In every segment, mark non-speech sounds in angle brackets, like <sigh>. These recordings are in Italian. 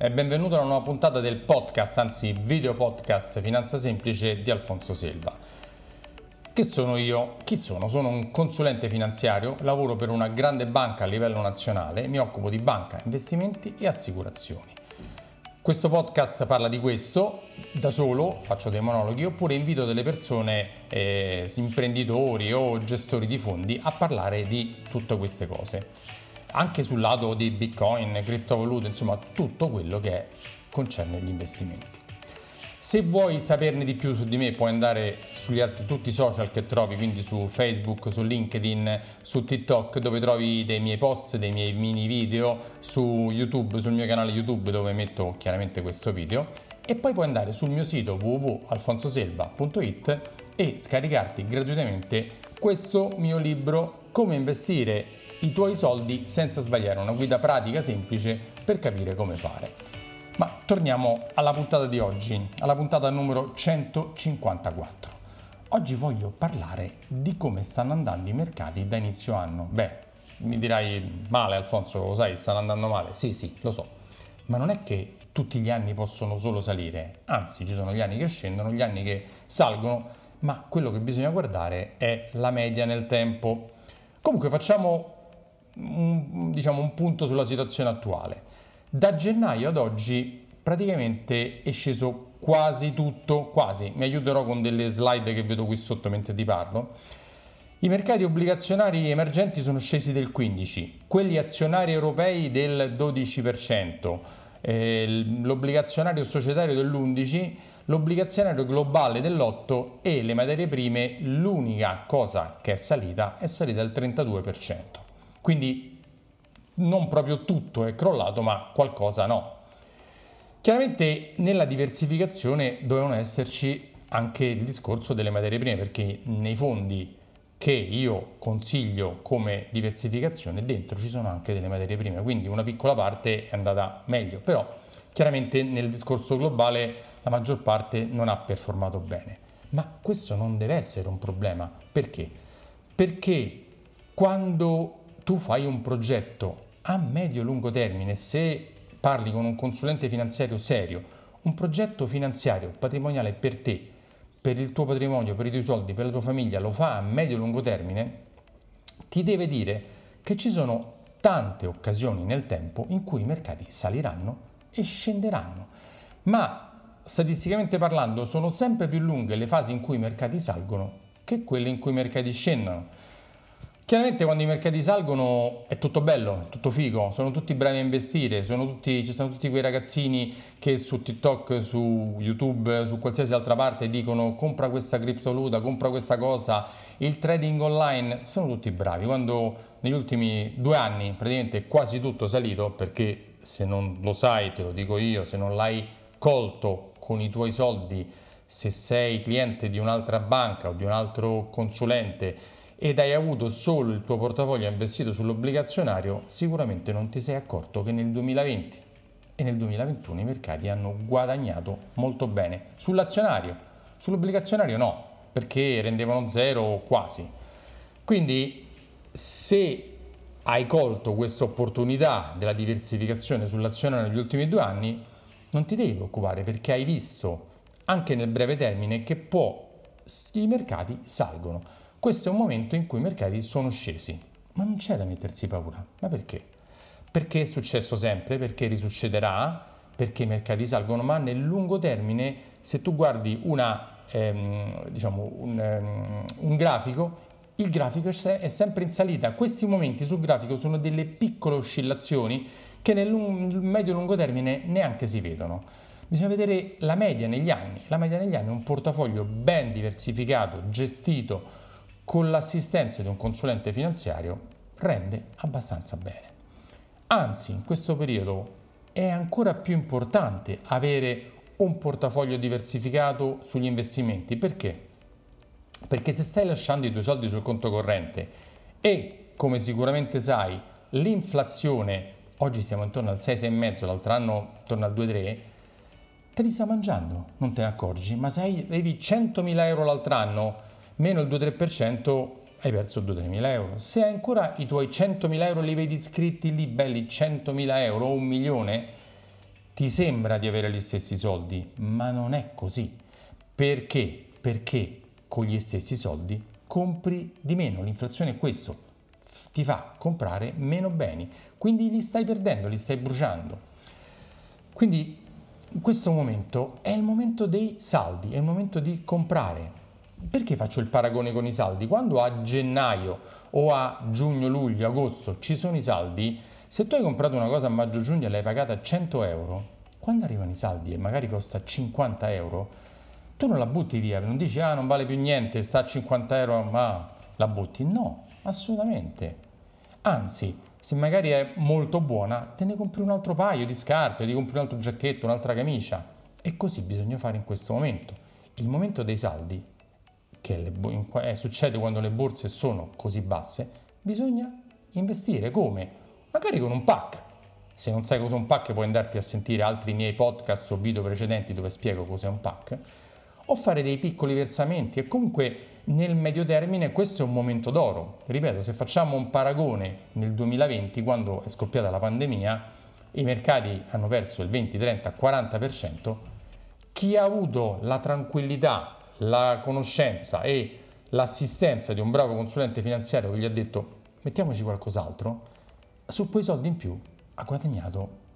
e benvenuto a una nuova puntata del podcast, anzi video podcast Finanza Semplice di Alfonso Selva. Che sono io? Chi sono? Sono un consulente finanziario, lavoro per una grande banca a livello nazionale, mi occupo di banca, investimenti e assicurazioni. Questo podcast parla di questo da solo, faccio dei monologhi, oppure invito delle persone, eh, imprenditori o gestori di fondi a parlare di tutte queste cose anche sul lato di bitcoin, criptovalute, insomma tutto quello che concerne gli investimenti. Se vuoi saperne di più su di me puoi andare sugli altri tutti i social che trovi, quindi su Facebook, su LinkedIn, su TikTok dove trovi dei miei post, dei miei mini video, su YouTube, sul mio canale YouTube dove metto chiaramente questo video e poi puoi andare sul mio sito www.alfonsoselva.it e scaricarti gratuitamente questo mio libro Come investire i tuoi soldi senza sbagliare, una guida pratica semplice per capire come fare. Ma torniamo alla puntata di oggi, alla puntata numero 154. Oggi voglio parlare di come stanno andando i mercati da inizio anno. Beh, mi dirai male Alfonso, lo sai, stanno andando male? Sì, sì, lo so. Ma non è che tutti gli anni possono solo salire, anzi ci sono gli anni che scendono, gli anni che salgono, ma quello che bisogna guardare è la media nel tempo. Comunque facciamo un, diciamo, un punto sulla situazione attuale. Da gennaio ad oggi praticamente è sceso quasi tutto, quasi, mi aiuterò con delle slide che vedo qui sotto mentre ti parlo. I mercati obbligazionari emergenti sono scesi del 15, quelli azionari europei del 12%, eh, l'obbligazionario societario dell'11%, l'obbligazionario globale dell'8% e le materie prime, l'unica cosa che è salita è salita del 32%. Quindi non proprio tutto è crollato, ma qualcosa no. Chiaramente nella diversificazione dovevano esserci anche il discorso delle materie prime, perché nei fondi che io consiglio come diversificazione dentro ci sono anche delle materie prime, quindi una piccola parte è andata meglio, però chiaramente nel discorso globale la maggior parte non ha performato bene. Ma questo non deve essere un problema, perché? Perché quando tu fai un progetto a medio-lungo termine, se parli con un consulente finanziario serio, un progetto finanziario patrimoniale per te, per il tuo patrimonio, per i tuoi soldi, per la tua famiglia, lo fa a medio-lungo termine, ti deve dire che ci sono tante occasioni nel tempo in cui i mercati saliranno e scenderanno. Ma statisticamente parlando sono sempre più lunghe le fasi in cui i mercati salgono che quelle in cui i mercati scendono. Chiaramente quando i mercati salgono è tutto bello, è tutto figo, sono tutti bravi a investire, tutti, ci sono tutti quei ragazzini che su TikTok, su YouTube, su qualsiasi altra parte dicono compra questa criptovaluta, compra questa cosa, il trading online, sono tutti bravi. Quando negli ultimi due anni praticamente quasi tutto è salito, perché se non lo sai, te lo dico io, se non l'hai colto con i tuoi soldi, se sei cliente di un'altra banca o di un altro consulente, ed hai avuto solo il tuo portafoglio investito sull'obbligazionario, sicuramente non ti sei accorto che nel 2020 e nel 2021 i mercati hanno guadagnato molto bene sull'azionario, sull'obbligazionario no, perché rendevano zero quasi. Quindi se hai colto questa opportunità della diversificazione sull'azionario negli ultimi due anni, non ti devi preoccupare perché hai visto anche nel breve termine che può i mercati salgono. Questo è un momento in cui i mercati sono scesi, ma non c'è da mettersi paura. Ma perché? Perché è successo sempre, perché risuccederà, perché i mercati salgono, ma nel lungo termine, se tu guardi una, ehm, diciamo, un, um, un grafico, il grafico è sempre in salita. Questi momenti sul grafico sono delle piccole oscillazioni che nel medio-lungo termine neanche si vedono. Bisogna vedere la media negli anni. La media negli anni è un portafoglio ben diversificato, gestito, con l'assistenza di un consulente finanziario rende abbastanza bene. Anzi, in questo periodo è ancora più importante avere un portafoglio diversificato sugli investimenti. Perché? Perché se stai lasciando i tuoi soldi sul conto corrente e, come sicuramente sai, l'inflazione, oggi siamo intorno al 6,5, l'altro anno intorno al 2,3, te li sta mangiando, non te ne accorgi, ma se avevi 100.000 euro l'altro anno, meno il 2-3% hai perso 2-3 mila euro. Se ancora i tuoi 100 mila euro li vedi scritti lì belli 100 mila euro o un milione, ti sembra di avere gli stessi soldi, ma non è così. Perché? Perché con gli stessi soldi compri di meno. L'inflazione è questo, ti fa comprare meno beni, quindi li stai perdendo, li stai bruciando. Quindi in questo momento è il momento dei saldi, è il momento di comprare. Perché faccio il paragone con i saldi? Quando a gennaio o a giugno, luglio, agosto ci sono i saldi, se tu hai comprato una cosa a maggio-giugno e l'hai pagata 100 euro, quando arrivano i saldi e magari costa 50 euro, tu non la butti via, non dici ah non vale più niente, sta a 50 euro, ma la butti. No, assolutamente. Anzi, se magari è molto buona, te ne compri un altro paio di scarpe, ti compri un altro giacchetto, un'altra camicia. E così bisogna fare in questo momento. Il momento dei saldi, che le, eh, succede quando le borse sono così basse, bisogna investire. Come? Magari con un pack. Se non sai cos'è un pack puoi andarti a sentire altri miei podcast o video precedenti dove spiego cos'è un pack. O fare dei piccoli versamenti e comunque nel medio termine questo è un momento d'oro. Ripeto, se facciamo un paragone nel 2020, quando è scoppiata la pandemia, i mercati hanno perso il 20, 30, 40%, chi ha avuto la tranquillità, la conoscenza e l'assistenza di un bravo consulente finanziario che gli ha detto mettiamoci qualcos'altro, su quei soldi in più ha guadagnato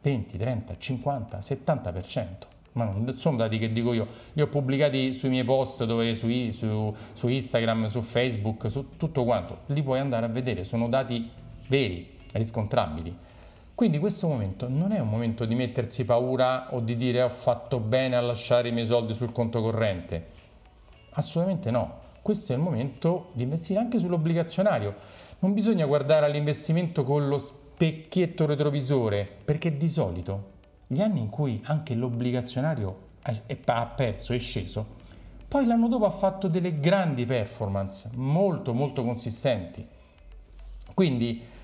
20, 30, 50, 70% ma non sono dati che dico io, li ho pubblicati sui miei post dove, su, su, su, Instagram, su Facebook, su tutto quanto, li puoi andare a vedere, sono dati veri, riscontrabili. Quindi questo momento non è un momento di mettersi paura o di dire ho fatto bene a lasciare i miei soldi sul conto corrente. Assolutamente no, questo è il momento di investire anche sull'obbligazionario. Non bisogna guardare all'investimento con lo specchietto retrovisore, perché di solito gli anni in cui anche l'obbligazionario ha perso, è sceso, poi l'anno dopo ha fatto delle grandi performance, molto molto consistenti. Quindi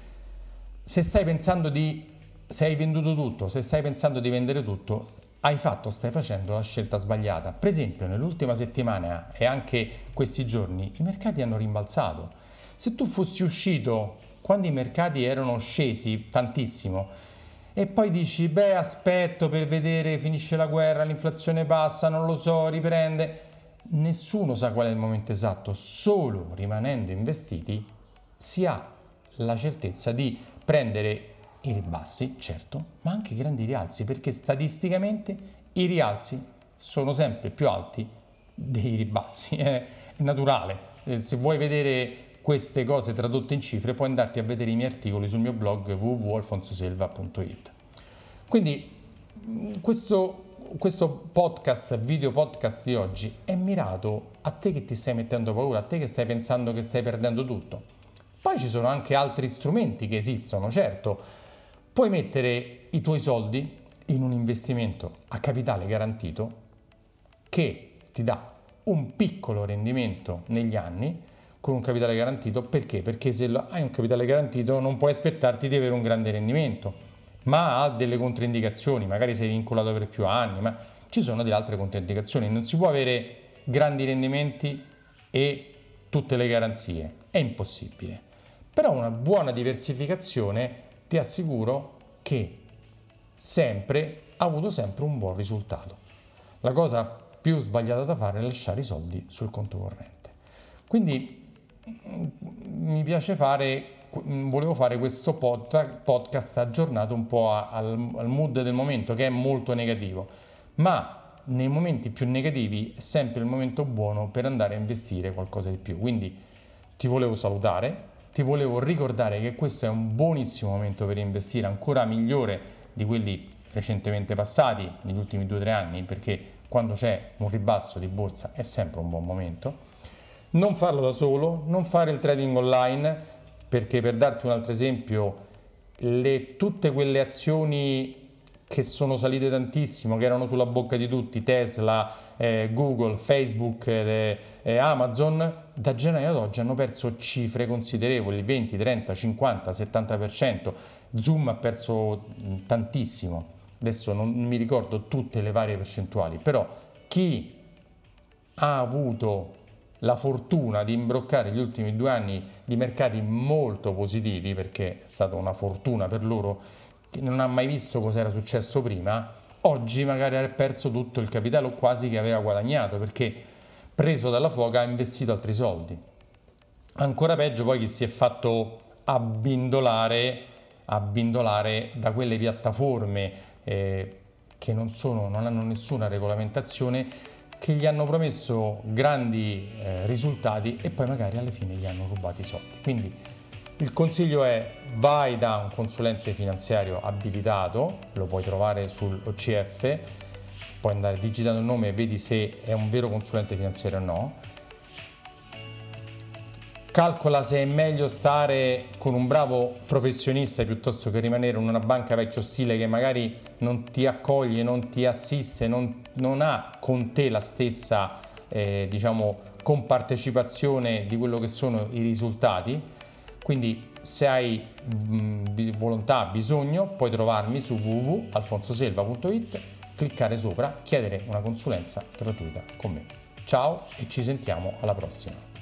se stai pensando di, se hai venduto tutto, se stai pensando di vendere tutto, hai fatto, stai facendo la scelta sbagliata. Per esempio nell'ultima settimana e anche questi giorni i mercati hanno rimbalzato. Se tu fossi uscito quando i mercati erano scesi tantissimo, e poi dici, beh, aspetto per vedere, finisce la guerra, l'inflazione passa, non lo so, riprende. Nessuno sa qual è il momento esatto, solo rimanendo investiti si ha la certezza di prendere i ribassi, certo, ma anche i grandi rialzi, perché statisticamente i rialzi sono sempre più alti dei ribassi, <laughs> è naturale. Eh, se vuoi vedere queste cose tradotte in cifre puoi andarti a vedere i miei articoli sul mio blog www.alfonsoselva.it. Quindi questo, questo podcast, video podcast di oggi è mirato a te che ti stai mettendo paura, a te che stai pensando che stai perdendo tutto. Poi ci sono anche altri strumenti che esistono, certo. Puoi mettere i tuoi soldi in un investimento a capitale garantito che ti dà un piccolo rendimento negli anni con un capitale garantito. Perché? Perché se hai un capitale garantito non puoi aspettarti di avere un grande rendimento, ma ha delle controindicazioni, magari sei vincolato per più anni, ma ci sono delle altre controindicazioni. Non si può avere grandi rendimenti e tutte le garanzie, è impossibile. Però una buona diversificazione ti assicuro che sempre ha avuto sempre un buon risultato. La cosa più sbagliata da fare è lasciare i soldi sul conto corrente. Quindi mi piace fare, volevo fare questo podcast aggiornato un po' al, al mood del momento che è molto negativo, ma nei momenti più negativi è sempre il momento buono per andare a investire qualcosa di più. Quindi ti volevo salutare, ti volevo ricordare che questo è un buonissimo momento per investire, ancora migliore di quelli recentemente passati, negli ultimi 2-3 anni, perché quando c'è un ribasso di borsa è sempre un buon momento. Non farlo da solo, non fare il trading online, perché per darti un altro esempio, le, tutte quelle azioni che sono salite tantissimo, che erano sulla bocca di tutti, Tesla, eh, Google, Facebook, eh, eh, Amazon, da gennaio ad oggi hanno perso cifre considerevoli, 20, 30, 50, 70%. Zoom ha perso tantissimo, adesso non mi ricordo tutte le varie percentuali, però chi ha avuto la fortuna di imbroccare gli ultimi due anni di mercati molto positivi, perché è stata una fortuna per loro, che non ha mai visto cosa era successo prima, oggi magari ha perso tutto il capitale o quasi che aveva guadagnato perché preso dalla foca ha investito altri soldi. Ancora peggio poi chi si è fatto abbindolare, abbindolare da quelle piattaforme eh, che non, sono, non hanno nessuna regolamentazione, che gli hanno promesso grandi eh, risultati e poi magari alla fine gli hanno rubato i soldi. Quindi il consiglio è vai da un consulente finanziario abilitato, lo puoi trovare sull'OCF, puoi andare digitando il nome e vedi se è un vero consulente finanziario o no calcola se è meglio stare con un bravo professionista piuttosto che rimanere in una banca vecchio stile che magari non ti accoglie, non ti assiste, non, non ha con te la stessa eh, diciamo, compartecipazione di quello che sono i risultati. Quindi se hai mh, volontà, bisogno, puoi trovarmi su www.alfonsoselva.it, cliccare sopra, chiedere una consulenza gratuita con me. Ciao e ci sentiamo alla prossima.